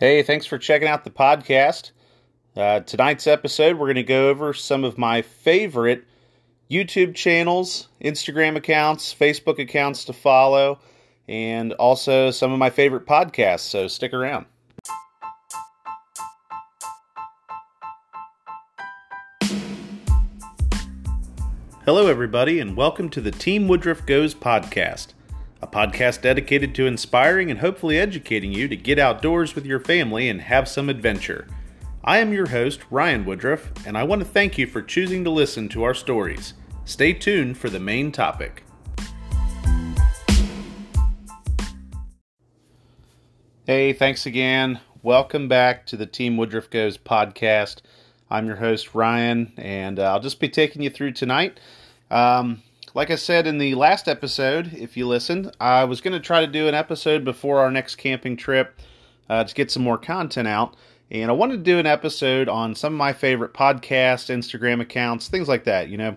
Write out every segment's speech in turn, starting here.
Hey, thanks for checking out the podcast. Uh, tonight's episode, we're going to go over some of my favorite YouTube channels, Instagram accounts, Facebook accounts to follow, and also some of my favorite podcasts. So stick around. Hello, everybody, and welcome to the Team Woodruff Goes podcast, a podcast dedicated to inspiring and hopefully educating you to get outdoors with your family and have some adventure. I am your host, Ryan Woodruff, and I want to thank you for choosing to listen to our stories. Stay tuned for the main topic. Hey, thanks again. Welcome back to the Team Woodruff Goes podcast. I'm your host, Ryan, and uh, I'll just be taking you through tonight. Um, like I said in the last episode, if you listened, I was going to try to do an episode before our next camping trip uh, to get some more content out. And I wanted to do an episode on some of my favorite podcasts, Instagram accounts, things like that. You know,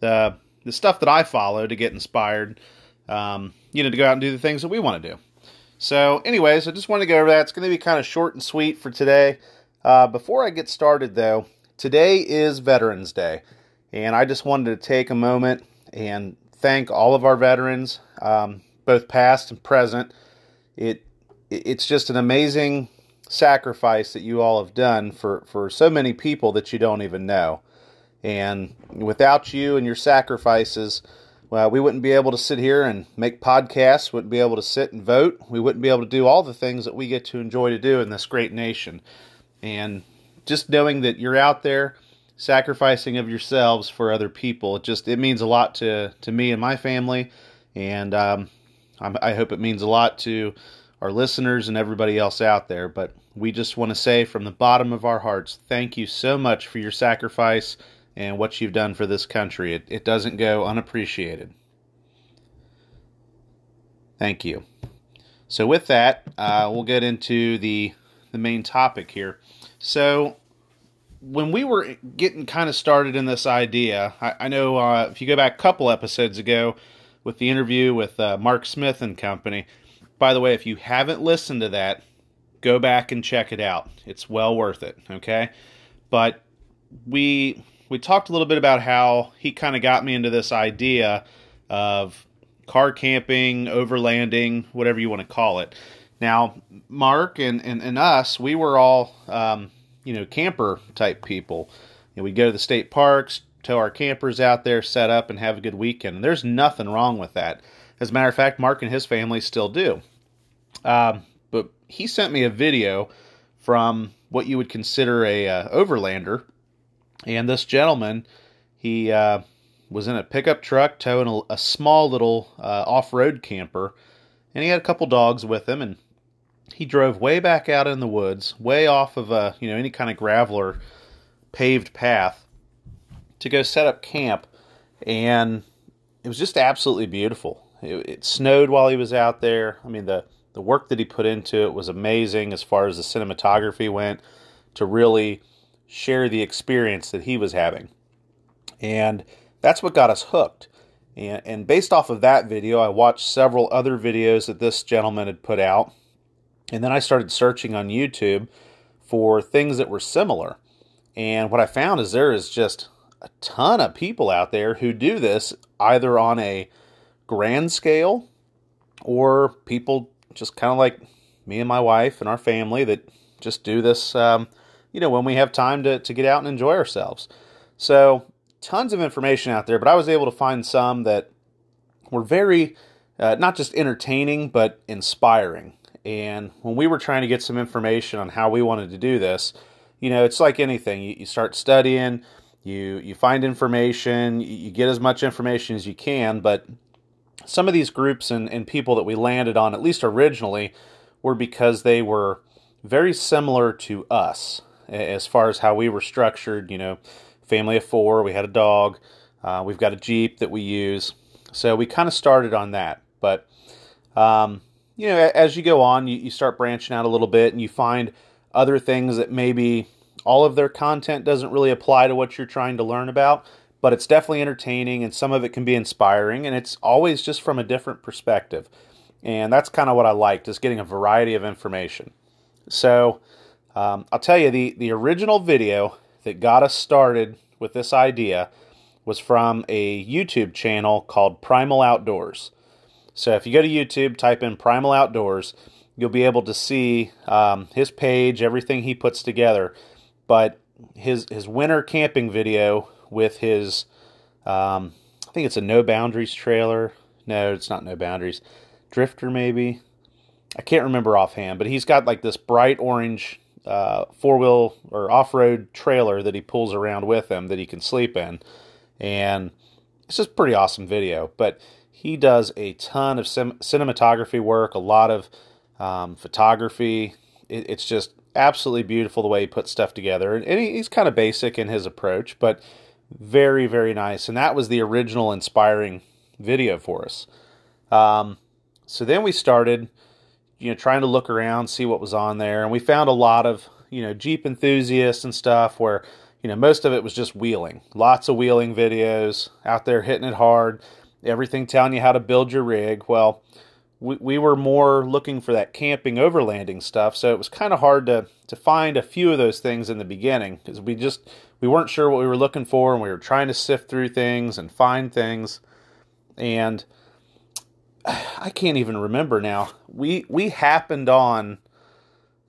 the the stuff that I follow to get inspired. Um, you know, to go out and do the things that we want to do. So, anyways, I just wanted to go over that. It's going to be kind of short and sweet for today. Uh, before I get started, though, today is Veterans Day, and I just wanted to take a moment and thank all of our veterans, um, both past and present. It it's just an amazing sacrifice that you all have done for for so many people that you don't even know, and without you and your sacrifices. Well, we wouldn't be able to sit here and make podcasts, wouldn't be able to sit and vote. We wouldn't be able to do all the things that we get to enjoy to do in this great nation. And just knowing that you're out there sacrificing of yourselves for other people, it just it means a lot to to me and my family, and um, i hope it means a lot to our listeners and everybody else out there. But we just want to say from the bottom of our hearts, thank you so much for your sacrifice and what you've done for this country. It, it doesn't go unappreciated. Thank you. So with that, uh, we'll get into the the main topic here. So when we were getting kind of started in this idea, I, I know uh, if you go back a couple episodes ago with the interview with uh, Mark Smith and company. By the way, if you haven't listened to that, go back and check it out. It's well worth it. Okay, but we we talked a little bit about how he kind of got me into this idea of car camping, overlanding, whatever you want to call it. Now, Mark and, and, and us, we were all, um, you know, camper type people. You know, we go to the state parks, tow our campers out there, set up, and have a good weekend. There's nothing wrong with that. As a matter of fact, Mark and his family still do. Um, but he sent me a video from what you would consider a uh, overlander, and this gentleman, he uh, was in a pickup truck towing a, a small little uh, off-road camper, and he had a couple dogs with him, and he drove way back out in the woods, way off of a you know any kind of gravel or paved path to go set up camp, and it was just absolutely beautiful. It, it, snowed while he was out there. I mean the the work that he put into it was amazing as far as the cinematography went to really share the experience that he was having, and that's what got us hooked. And, and based off of that video, I watched several other videos that this gentleman had put out and then I started searching on YouTube for things that were similar. And what I found is there is just a ton of people out there who do this either on a grand scale or people just kind of like me and my wife and our family that just do this, um, you know, when we have time to, to get out and enjoy ourselves. So, tons of information out there, but I was able to find some that were very, uh, not just entertaining, but inspiring. And when we were trying to get some information on how we wanted to do this, you know, it's like anything. You, you start studying, you you find information, you, you get as much information as you can, but some of these groups and, and people that we landed on, at least originally, were because they were very similar to us as far as how we were structured. You know, family of four, we had a dog, uh, we've got a Jeep that we use. So we kind of started on that. But um, you know, as you go on, you, you start branching out a little bit and you find other things that maybe all of their content doesn't really apply to what you're trying to learn about, but it's definitely entertaining and some of it can be inspiring and it's always just from a different perspective. And that's kind of what I like, just getting a variety of information. So um, I'll tell you the the original video that got us started with this idea was from a YouTube channel called Primal Outdoors. So if you go to YouTube, type in Primal Outdoors, you'll be able to see um, his page, everything he puts together. But his his winter camping video with his, um, I think it's a No Boundaries trailer. No, it's not No Boundaries. Drifter maybe. I can't remember offhand, but he's got like this bright orange uh, four wheel or off road trailer that he pulls around with him that he can sleep in, and it's just pretty awesome video. But he does a ton of sim- cinematography work, a lot of um, photography. It, it's just absolutely beautiful the way he puts stuff together, and he, he's kind of basic in his approach, but very very nice. And that was the original inspiring video for us. Um, so then we started you know, trying to look around, see what was on there, and we found a lot of, you know, Jeep enthusiasts and stuff where, you know, most of it was just wheeling. Lots of wheeling videos out there hitting it hard, everything telling you how to build your rig. Well, we, we were more looking for that camping overlanding stuff, so it was kind of hard to to find a few of those things in the beginning because we just we weren't sure what we were looking for and we were trying to sift through things and find things and I can't even remember now. We we happened on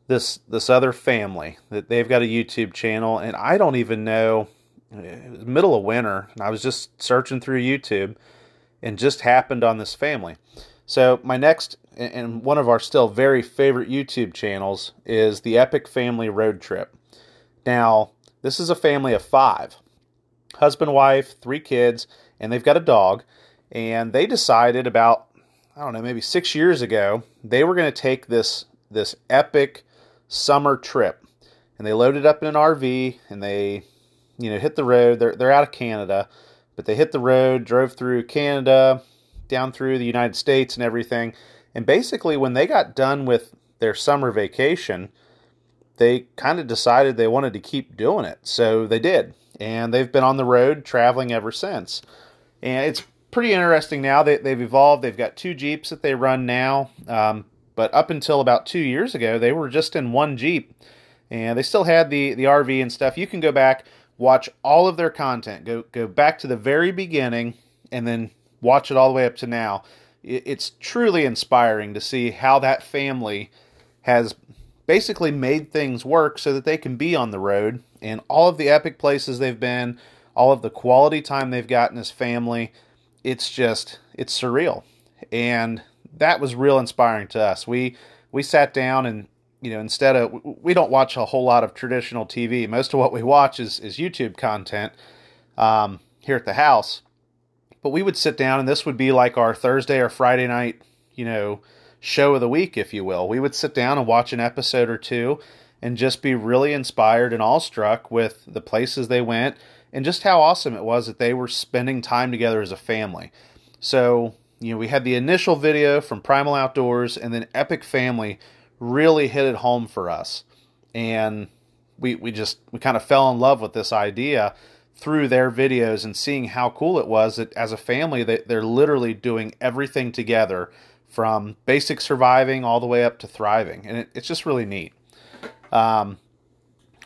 this this other family that they've got a YouTube channel, and I don't even know. It was middle of winter, and I was just searching through YouTube, and just happened on this family. So my next and one of our still very favorite YouTube channels is the Epic Family Road Trip. Now this is a family of five, husband, wife, three kids, and they've got a dog. And they decided about I don't know, maybe six years ago, they were going to take this this epic summer trip, and they loaded up in an RV and they, you know, hit the road. They're they're out of Canada, but they hit the road, drove through Canada, down through the United States and everything. And basically, when they got done with their summer vacation, they kind of decided they wanted to keep doing it. So they did. And they've been on the road traveling ever since. And it's pretty interesting now. They, they've evolved. They've got two Jeeps that they run now. Um, but up until about two years ago, they were just in one Jeep. And they still had the, the RV and stuff. You can go back, watch all of their content. Go, go back to the very beginning and then watch it all the way up to now. It, it's truly inspiring to see how that family has basically made things work so that they can be on the road and all of the epic places they've been, all of the quality time they've gotten as family it's just it's surreal, and that was real inspiring to us. We we sat down and you know instead of we don't watch a whole lot of traditional TV. Most of what we watch is is YouTube content um, here at the house. But we would sit down, and this would be like our Thursday or Friday night, you know, show of the week, if you will. We would sit down and watch an episode or two and just be really inspired and awestruck with the places they went and just how awesome it was that they were spending time together as a family. So, you know, we had the initial video from Primal Outdoors, and then Epic Family really hit it home for us. And we, we just, we kind of fell in love with this idea through their videos and seeing how cool it was that as a family, they, they're literally doing everything together from basic surviving all the way up to thriving. And it, it's just really neat. Um,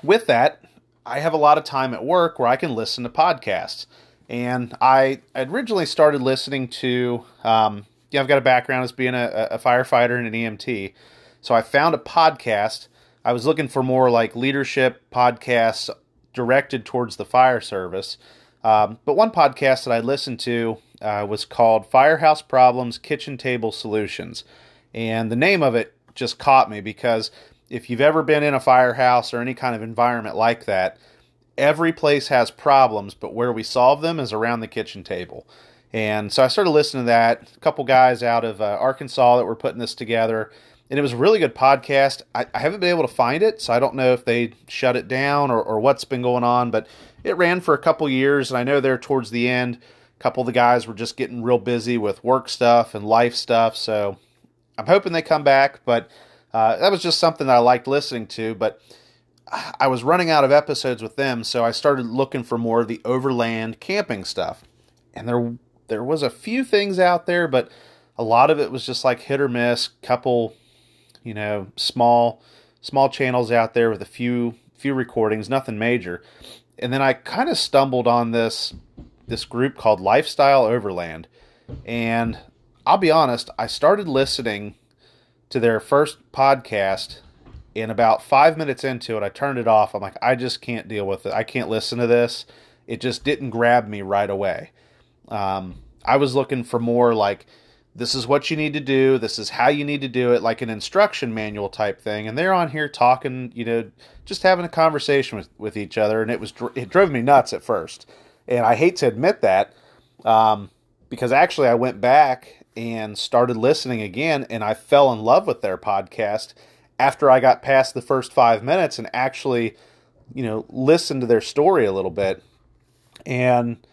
with that, I have a lot of time at work where I can listen to podcasts. And I originally started listening to, um, yeah, I've got a background as being a, a firefighter and an EMT. So I found a podcast. I was looking for more like leadership podcasts directed towards the fire service. Um, but one podcast that I listened to uh, was called Firehouse Problems Kitchen Table Solutions. And the name of it just caught me because if you've ever been in a firehouse or any kind of environment like that, every place has problems, but where we solve them is around the kitchen table. And so I started listening to that. A couple guys out of uh, Arkansas that were putting this together, and it was a really good podcast. I, I, haven't been able to find it, so I don't know if they shut it down or, or what's been going on, but it ran for a couple years, and I know there towards the end, a couple of the guys were just getting real busy with work stuff and life stuff. So I'm hoping they come back, but uh, that was just something that I liked listening to, but I was running out of episodes with them, so I started looking for more of the overland camping stuff. And there there was a few things out there, but a lot of it was just like hit or miss, couple, you know, small small channels out there with a few few recordings, nothing major. And then I kind of stumbled on this this group called Lifestyle Overland. And I'll be honest, I started listening to their first podcast and about five minutes into it, I turned it off. I'm like, I just can't deal with it. I can't listen to this. It just didn't grab me right away. Um, I was looking for more like, this is what you need to do. This is how you need to do it, like an instruction manual type thing. And they're on here talking, you know, just having a conversation with, with each other. And it was, it drove me nuts at first. And I hate to admit that um, because actually I went back and started listening again and I fell in love with their podcast after I got past the first five minutes and actually, you know, listened to their story a little bit. And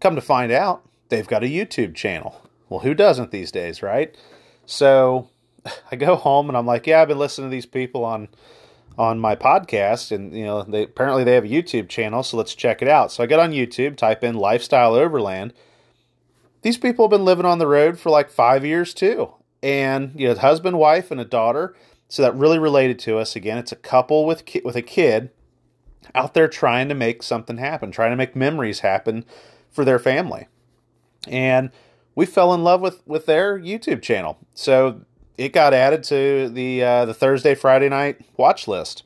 come to find out, they've got a YouTube channel. Well, who doesn't these days, right? So I go home and I'm like, yeah, I've been listening to these people on on my podcast and you know they apparently they have a YouTube channel so let's check it out. So I get on YouTube, type in lifestyle overland. These people have been living on the road for like 5 years too. And you know, husband, wife and a daughter so that really related to us. Again, it's a couple with ki- with a kid out there trying to make something happen, trying to make memories happen for their family. And we fell in love with with their YouTube channel. So it got added to the uh, the Thursday Friday night watch list.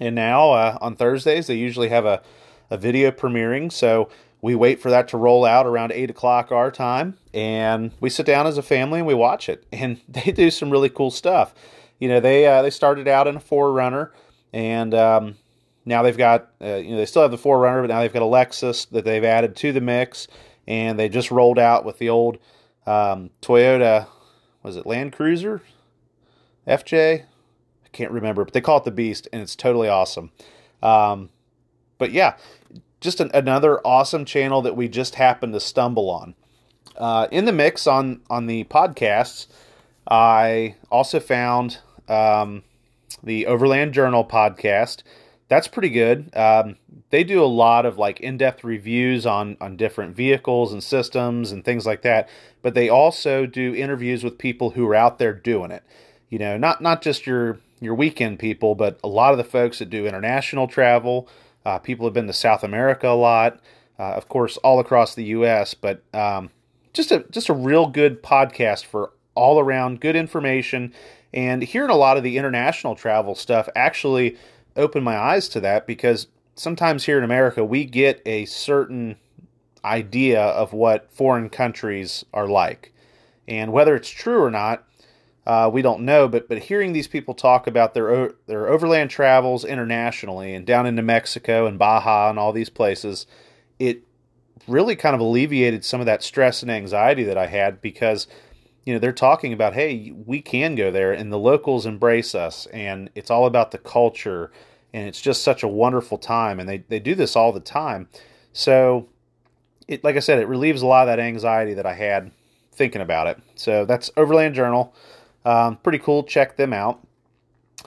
And now uh, on Thursdays they usually have a, a video premiering. So we wait for that to roll out around eight o'clock our time, and we sit down as a family and we watch it. And they do some really cool stuff you know they uh, they started out in a 4Runner, and um, now they've got uh, you know they still have the 4Runner, but now they've got a Lexus that they've added to the mix, and they just rolled out with the old um, Toyota, was it Land Cruiser, FJ? I can't remember, but they call it the Beast, and it's totally awesome. Um, but yeah, just an, another awesome channel that we just happened to stumble on. Uh, in the mix on on the podcasts, I also found um, the Overland Journal podcast. That's pretty good. Um, they do a lot of like in-depth reviews on on different vehicles and systems and things like that. But they also do interviews with people who are out there doing it. You know, not not just your your weekend people, but a lot of the folks that do international travel. Uh, people have been to South America a lot, uh, of course, all across the U.S. But um, just a just a real good podcast for all around good information. And hearing a lot of the international travel stuff actually opened my eyes to that because sometimes here in America we get a certain idea of what foreign countries are like. And whether it's true or not, uh, we don't know. But but hearing these people talk about their their overland travels internationally and down into Mexico and Baja and all these places, it really kind of alleviated some of that stress and anxiety that I had because you know they're talking about hey we can go there and the locals embrace us and it's all about the culture and it's just such a wonderful time and they, they do this all the time. So it like i said it relieves a lot of that anxiety that i had thinking about it. So that's overland journal. Um, pretty cool. Check them out.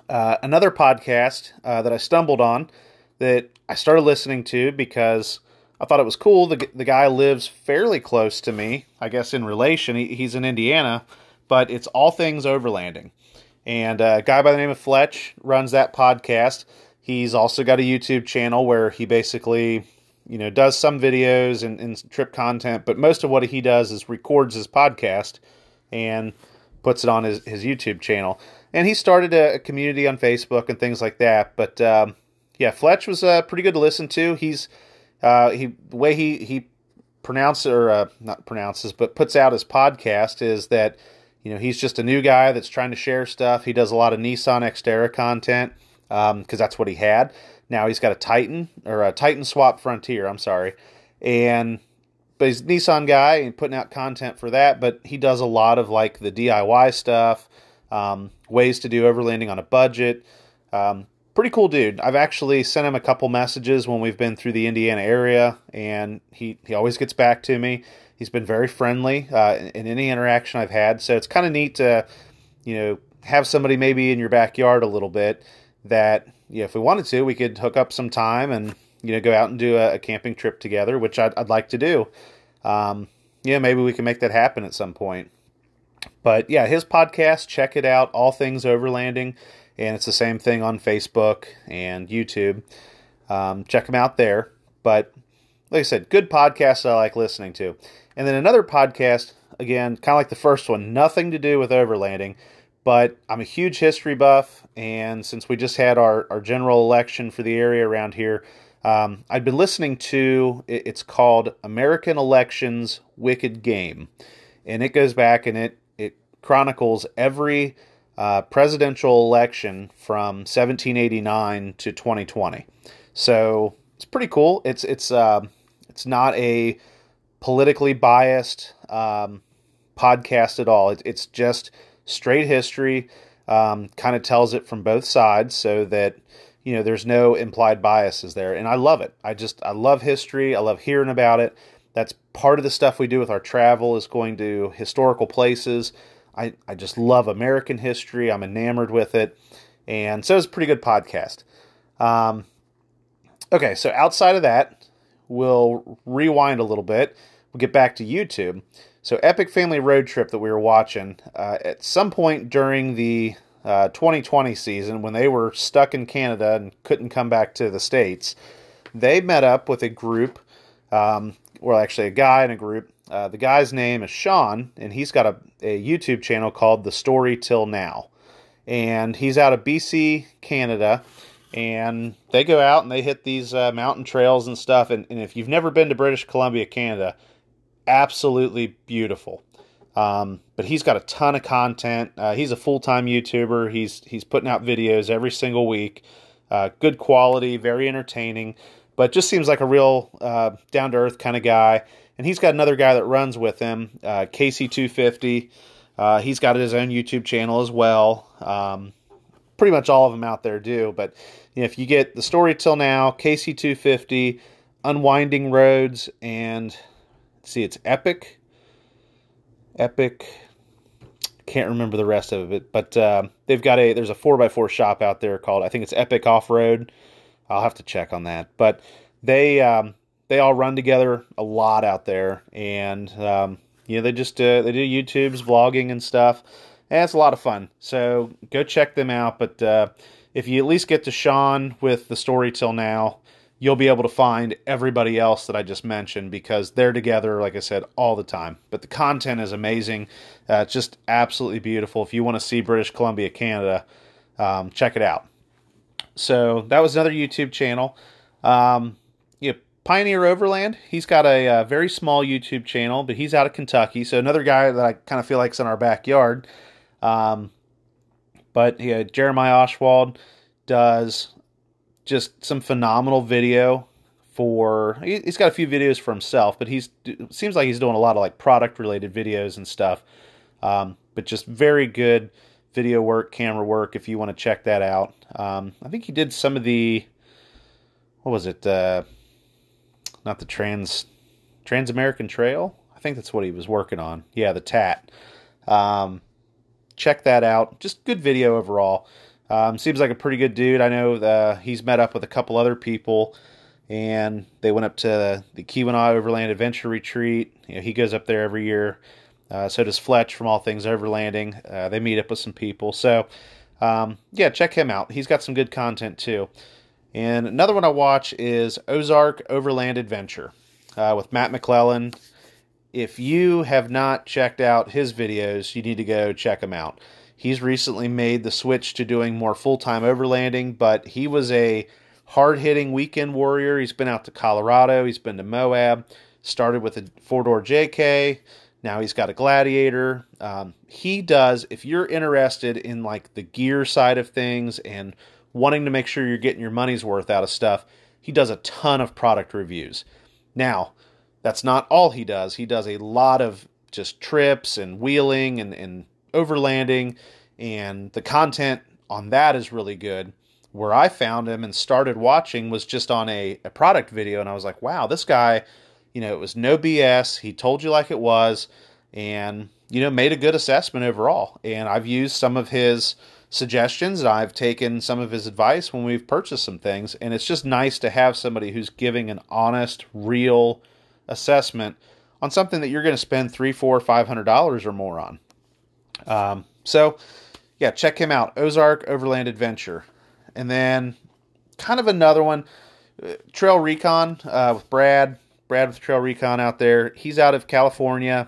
Uh, another podcast uh, that i stumbled on that i started listening to because I thought it was cool. The, the guy lives fairly close to me, I guess in relation. He, he's in Indiana, but it's all things overlanding. And uh, a guy by the name of Fletch runs that podcast. He's also got a YouTube channel where he basically, you know, does some videos and, and trip content, but most of what he does is records his podcast and puts it on his, his YouTube channel. And he started a, a community on Facebook and things like that. But um, yeah, Fletch was uh, pretty good to listen to. He's uh, he the way he he pronounces or uh, not pronounces, but puts out his podcast is that you know he's just a new guy that's trying to share stuff. He does a lot of Nissan Xterra content because um, that's what he had. Now he's got a Titan or a Titan Swap Frontier. I'm sorry, and but he's a Nissan guy and putting out content for that. But he does a lot of like the DIY stuff, um, ways to do overlanding on a budget. Um, pretty cool dude. I've actually sent him a couple messages when we've been through the Indiana area, and he, he always gets back to me. He's been very friendly uh, in, any interaction I've had, so it's kind of neat to, you know, have somebody maybe in your backyard a little bit that, you know, if we wanted to, we could hook up some time and, you know, go out and do a, a camping trip together, which I'd, I'd like to do. Um, yeah, maybe we can make that happen at some point. But yeah, his podcast, check it out, All Things Overlanding and it's the same thing on Facebook and YouTube. Um, check them out there. But like I said, good podcasts I like listening to. And then another podcast, again, kind of like the first one, nothing to do with overlanding, but I'm a huge history buff. And since we just had our, our general election for the area around here, um, I'd been listening to it's called American Elections Wicked Game. And it goes back and it, it chronicles every uh, presidential election from 1789 to 2020. So it's pretty cool. It's it's uh, it's not a politically biased um, podcast at all. It, it's just straight history. Um, kind of tells it from both sides, so that you know there's no implied biases there, and I love it. I just I love history. I love hearing about it. That's part of the stuff we do with our travel is going to historical places. I, I just love American history. I'm enamored with it. And so it's a pretty good podcast. Um, okay, so outside of that, we'll rewind a little bit. We'll get back to YouTube. So, Epic Family Road Trip that we were watching, uh, at some point during the uh, 2020 season, when they were stuck in Canada and couldn't come back to the States, they met up with a group, um, well, actually, a guy in a group. Uh, the guy's name is Sean, and he's got a, a YouTube channel called The Story Till Now. And he's out of BC, Canada and they go out and they hit these uh, mountain trails and stuff. And, and, if you've never been to British Columbia, Canada, absolutely beautiful. Um, but he's got a ton of content. Uh, he's a full time YouTuber. He's he's putting out videos every single week. Uh, good quality, very entertaining, but just seems like a real uh, down to earth kind of guy. And he's got another guy that runs with him, uh, KC250. Uh, he's got his own YouTube channel as well. Um, pretty much all of them out there do. But you know, if you get the story till now, KC250, Unwinding Roads, and see, it's Epic. Epic. Can't remember the rest of it, but uh, they've got a there's a four x four shop out there called I think it's Epic Off Road. I'll have to check on that, but they um, they all run together a lot out there, and um, you know they just uh, they do YouTube's vlogging and stuff and it's a lot of fun. So go check them out. But uh, if you at least get to Sean with the story till now, you'll be able to find everybody else that I just mentioned because they're together, like I said, all the time. But the content is amazing. Uh, it's just absolutely beautiful. If you want to see British Columbia, Canada, um, check it out. So that was another YouTube channel. Um, Pioneer Overland, he's got a, uh, very small YouTube channel, but he's out of Kentucky. So another guy that I kind of feel like is in our backyard. Um, but yeah, Jeremiah Oswald does just some phenomenal video for. He's got a few videos for himself, but he's seems like he's doing a lot of like product related videos and stuff. Um, but just very good video work, camera work. If you want to check that out, um, I think he did some of the. What was it? Uh, not the trans Trans American Trail. I think that's what he was working on. Yeah, the TAT. Um, check that out. Just good video overall. Um, seems like a pretty good dude. I know the, he's met up with a couple other people, and they went up to the Keweenaw Overland Adventure Retreat. You know, he goes up there every year. Uh, so does Fletch from All Things Overlanding. Uh, they meet up with some people. So, um, yeah, check him out. He's got some good content too. And another one I watch is Ozark Overland Adventure uh, with Matt McClellan if you have not checked out his videos, you need to go check him out. He's recently made the switch to doing more full time overlanding, but he was a hard hitting weekend warrior. He's been out to Colorado, he's been to Moab, started with a four door JK. Now he's got a Gladiator. Um, he does, if you're interested in like the gear side of things and wanting to make sure you're getting your money's worth out of stuff, he does a ton of product reviews. Now, that's not all he does. He does a lot of just trips and wheeling and, and overlanding, and the content on that is really good. Where I found him and started watching was just on a, a product video, and I was like, wow, this guy, you know, it was no BS. He told you like it was, and, you know, made a good assessment overall. And I've used some of his suggestions. I've taken some of his advice when we've purchased some things, and it's just nice to have somebody who's giving an honest, real, assessment on something that you're going to spend three, four, five hundred dollars or more on. Um, so, yeah, check him out. Ozark Overland Adventure, and then kind of another one, uh, Trail Recon uh, with Brad. Brad with Trail Recon out there. He's out of California.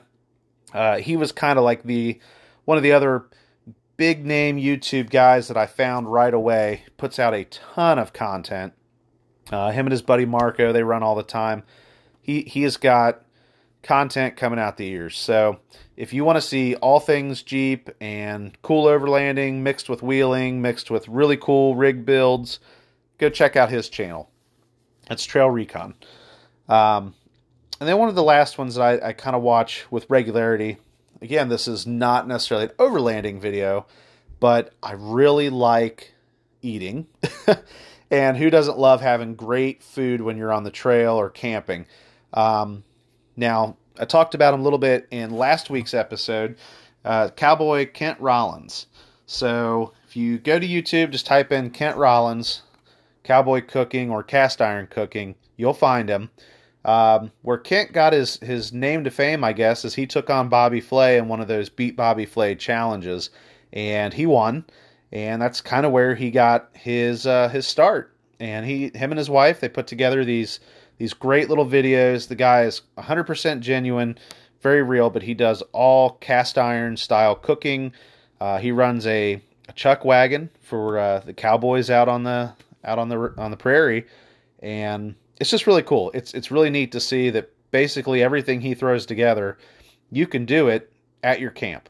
Uh, he was kind of like the one of the other big name YouTube guys that I found right away. Puts out a ton of content. Uh, him and his buddy Marco, they run all the time. He he has got content coming out the ears. So if you want to see all things Jeep and cool overlanding mixed with wheeling, mixed with really cool rig builds, go check out his channel. It's Trail Recon. Um, and then one of the last ones that I, I kind of watch with regularity. Again, this is not necessarily an overlanding video, but I really like eating. and who doesn't love having great food when you're on the trail or camping? Um, now, I talked about him a little bit in last week's episode, uh, Cowboy Kent Rollins. So if you go to YouTube, just type in Kent Rollins, cowboy cooking or cast iron cooking, you'll find him. Um, where Kent got his, his name to fame, I guess, is he took on Bobby Flay in one of those Beat Bobby Flay challenges, and he won. And that's kind of where he got his uh, his start. And he, him and his wife, they put together these these great little videos. The guy is 100% genuine, very real, but he does all cast iron style cooking. Uh, he runs a, a, chuck wagon for uh, the cowboys out on the out on the on the prairie, and it's just really cool. It's it's really neat to see that basically everything he throws together, you can do it at your camp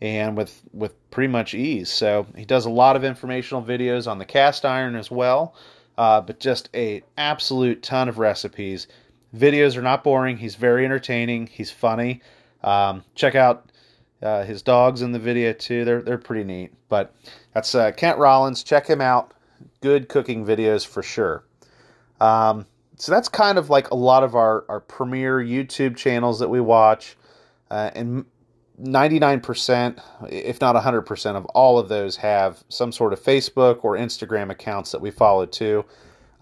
and with with pretty much ease. So he does a lot of informational videos on the cast iron as well uh, but just a absolute ton of recipes. Videos are not boring. He's very entertaining. He's funny. Um, check out uh, his dogs in the video too. They're they're pretty neat. But that's uh, Kent Rollins. Check him out. Good cooking videos for sure. Um, so that's kind of like a lot of our, our premier YouTube channels that we watch. Uh, and 99%, if not 100% of all of those have some sort of Facebook or Instagram accounts that we follow too.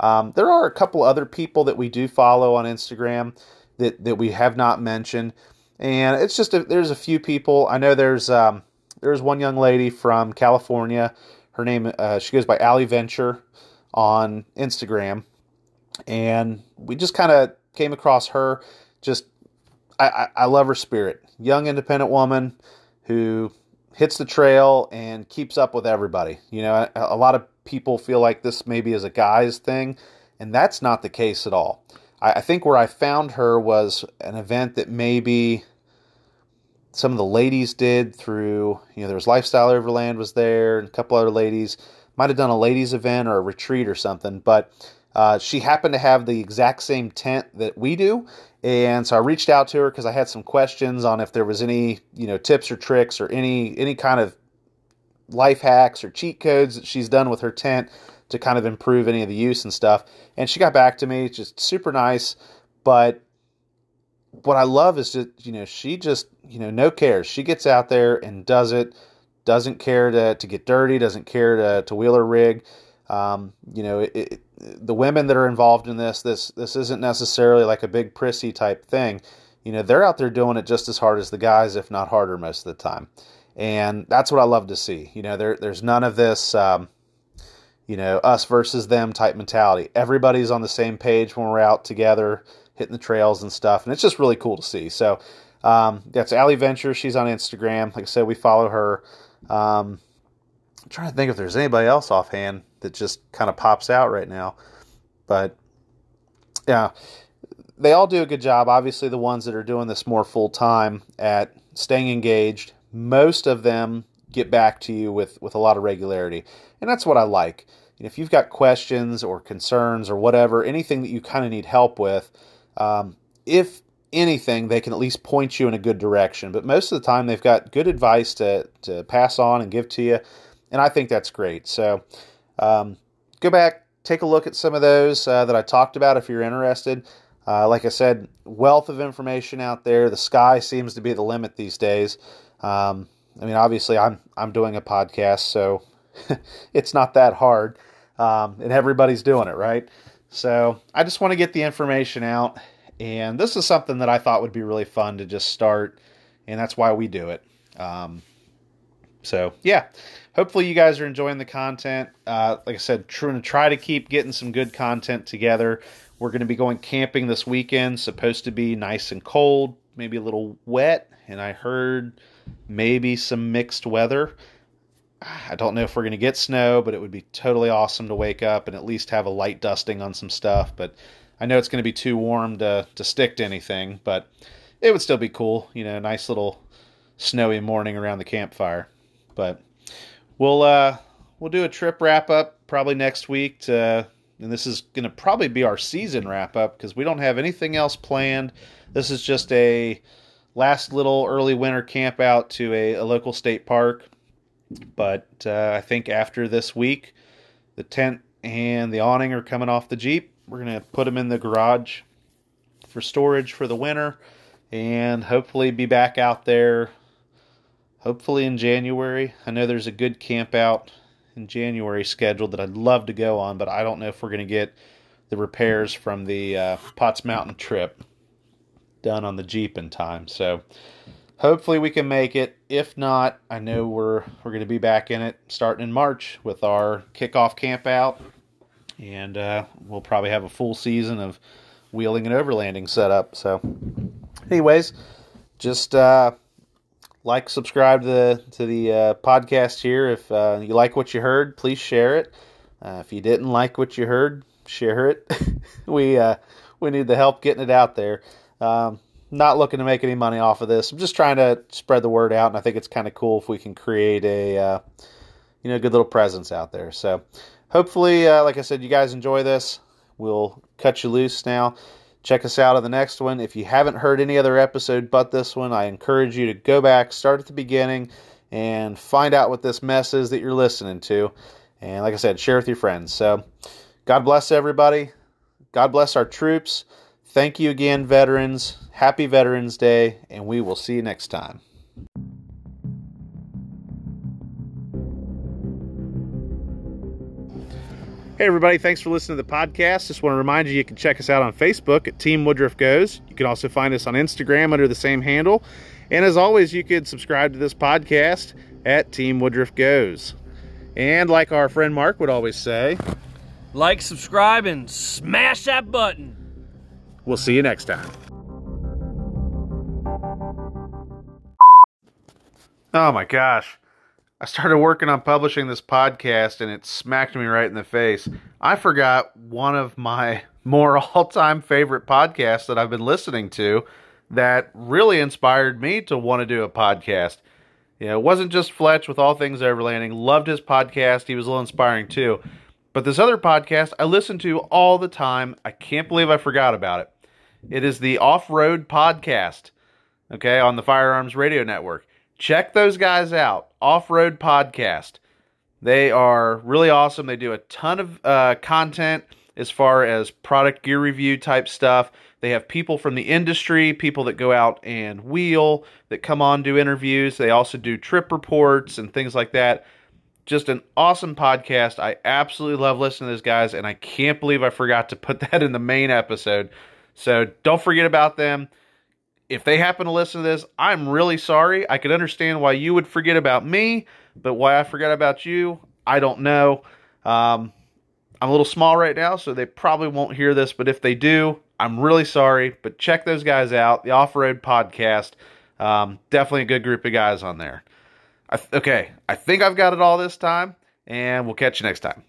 Um, there are a couple other people that we do follow on Instagram that, that we have not mentioned. And it's just, a, there's a few people. I know there's, um, there's one young lady from California. Her name, uh, she goes by Allie Venture on Instagram. And we just kind of came across her just I, I, love her spirit. Young, independent woman who hits the trail and keeps up with everybody. You know, a, a lot of people feel like this maybe is a guy's thing, and that's not the case at all. I, I think where I found her was an event that maybe some of the ladies did through, you know, there was Lifestyle Overland was there, and a couple other ladies might have done a ladies event or a retreat or something, but uh, she happened to have the exact same tent that we do, and so I reached out to her because I had some questions on if there was any, you know, tips or tricks or any any kind of life hacks or cheat codes that she's done with her tent to kind of improve any of the use and stuff. And she got back to me, just super nice. But what I love is just, you know, she just, you know, no cares. She gets out there and does it, doesn't care to, to get dirty, doesn't care to, to wheel her rig. Um, you know, it, it, the women that are involved in this, this this isn't necessarily like a big prissy type thing. You know, they're out there doing it just as hard as the guys, if not harder, most of the time. And that's what I love to see. You know, there there's none of this, um, you know, us versus them type mentality. Everybody's on the same page when we're out together, hitting the trails and stuff, and it's just really cool to see. So um, that's Allie Venture. She's on Instagram. Like I said, we follow her. Um, I'm trying to think if there's anybody else offhand that just kind of pops out right now. But yeah, they all do a good job. Obviously, the ones that are doing this more full time at staying engaged, most of them get back to you with, with a lot of regularity. And that's what I like. If you've got questions or concerns or whatever, anything that you kind of need help with, um, if anything, they can at least point you in a good direction. But most of the time, they've got good advice to, to pass on and give to you. And I think that's great. So, um, go back, take a look at some of those uh, that I talked about if you're interested. Uh, like I said, wealth of information out there. The sky seems to be the limit these days. Um, I mean, obviously, I'm I'm doing a podcast, so it's not that hard, um, and everybody's doing it, right? So I just want to get the information out, and this is something that I thought would be really fun to just start, and that's why we do it. Um, so yeah, hopefully you guys are enjoying the content. Uh, like I said, trying to try to keep getting some good content together. We're going to be going camping this weekend. Supposed to be nice and cold, maybe a little wet, and I heard maybe some mixed weather. I don't know if we're going to get snow, but it would be totally awesome to wake up and at least have a light dusting on some stuff. But I know it's going to be too warm to, to stick to anything, but it would still be cool. You know, nice little snowy morning around the campfire. But we'll uh, we'll do a trip wrap up probably next week. To, and this is going to probably be our season wrap up because we don't have anything else planned. This is just a last little early winter camp out to a, a local state park but uh, I think after this week, the tent and the awning are coming off the Jeep. We're going to put them in the garage for storage for the winter and hopefully be back out there hopefully in January. I know there's a good camp out in January scheduled that I'd love to go on, but I don't know if we're going to get the repairs from the uh, Potts Mountain trip done on the Jeep in time. So hopefully we can make it. If not, I know we're we're going to be back in it starting in March with our kickoff camp out, and uh, we'll probably have a full season of wheeling and overlanding set up. So, anyways, just uh, like, subscribe to the to the uh, podcast here. If uh, you like what you heard, please share it. Uh, if you didn't like what you heard, share it. we uh, we need the help getting it out there. Um, not looking to make any money off of this. I'm just trying to spread the word out, and I think it's kind of cool if we can create a uh, you know good little presence out there. So hopefully, uh, like I said, you guys enjoy this. We'll cut you loose now. Check us out on the next one. If you haven't heard any other episode but this one, I encourage you to go back, start at the beginning, and find out what this mess is that you're listening to. And like I said, share with your friends. So God bless everybody. God bless our troops. Thank you again, veterans. Happy Veterans Day, and we will see you next time. Hey, everybody, thanks for listening to the podcast. Just want to remind you you can check us out on Facebook at Team Woodruff Goes. You can also find us on Instagram under the same handle. And as always, you can subscribe to this podcast at Team Woodruff Goes. And like our friend Mark would always say, like, subscribe, and smash that button. We'll see you next time. Oh my gosh. I started working on publishing this podcast and it smacked me right in the face. I forgot one of my more all time favorite podcasts that I've been listening to that really inspired me to want to do a podcast. You know, it wasn't just Fletch with All Things Overlanding. Loved his podcast. He was a little inspiring too. But this other podcast I listen to all the time. I can't believe I forgot about it. It is the Off Road Podcast, okay, on the Firearms Radio Network. Check those guys out. Off Road Podcast. They are really awesome. They do a ton of uh, content as far as product gear review type stuff. They have people from the industry, people that go out and wheel, that come on do interviews. They also do trip reports and things like that just an awesome podcast. I absolutely love listening to those guys, and I can't believe I forgot to put that in the main episode. So don't forget about them. If they happen to listen to this, I'm really sorry. I can understand why you would forget about me, but why I forgot about you, I don't know. Um, I'm a little small right now, so they probably won't hear this, but if they do, I'm really sorry. But check those guys out, the Off Road Podcast. Um, definitely a good group of guys on there. I th- okay, I think I've got it all this time, and we'll catch you next time.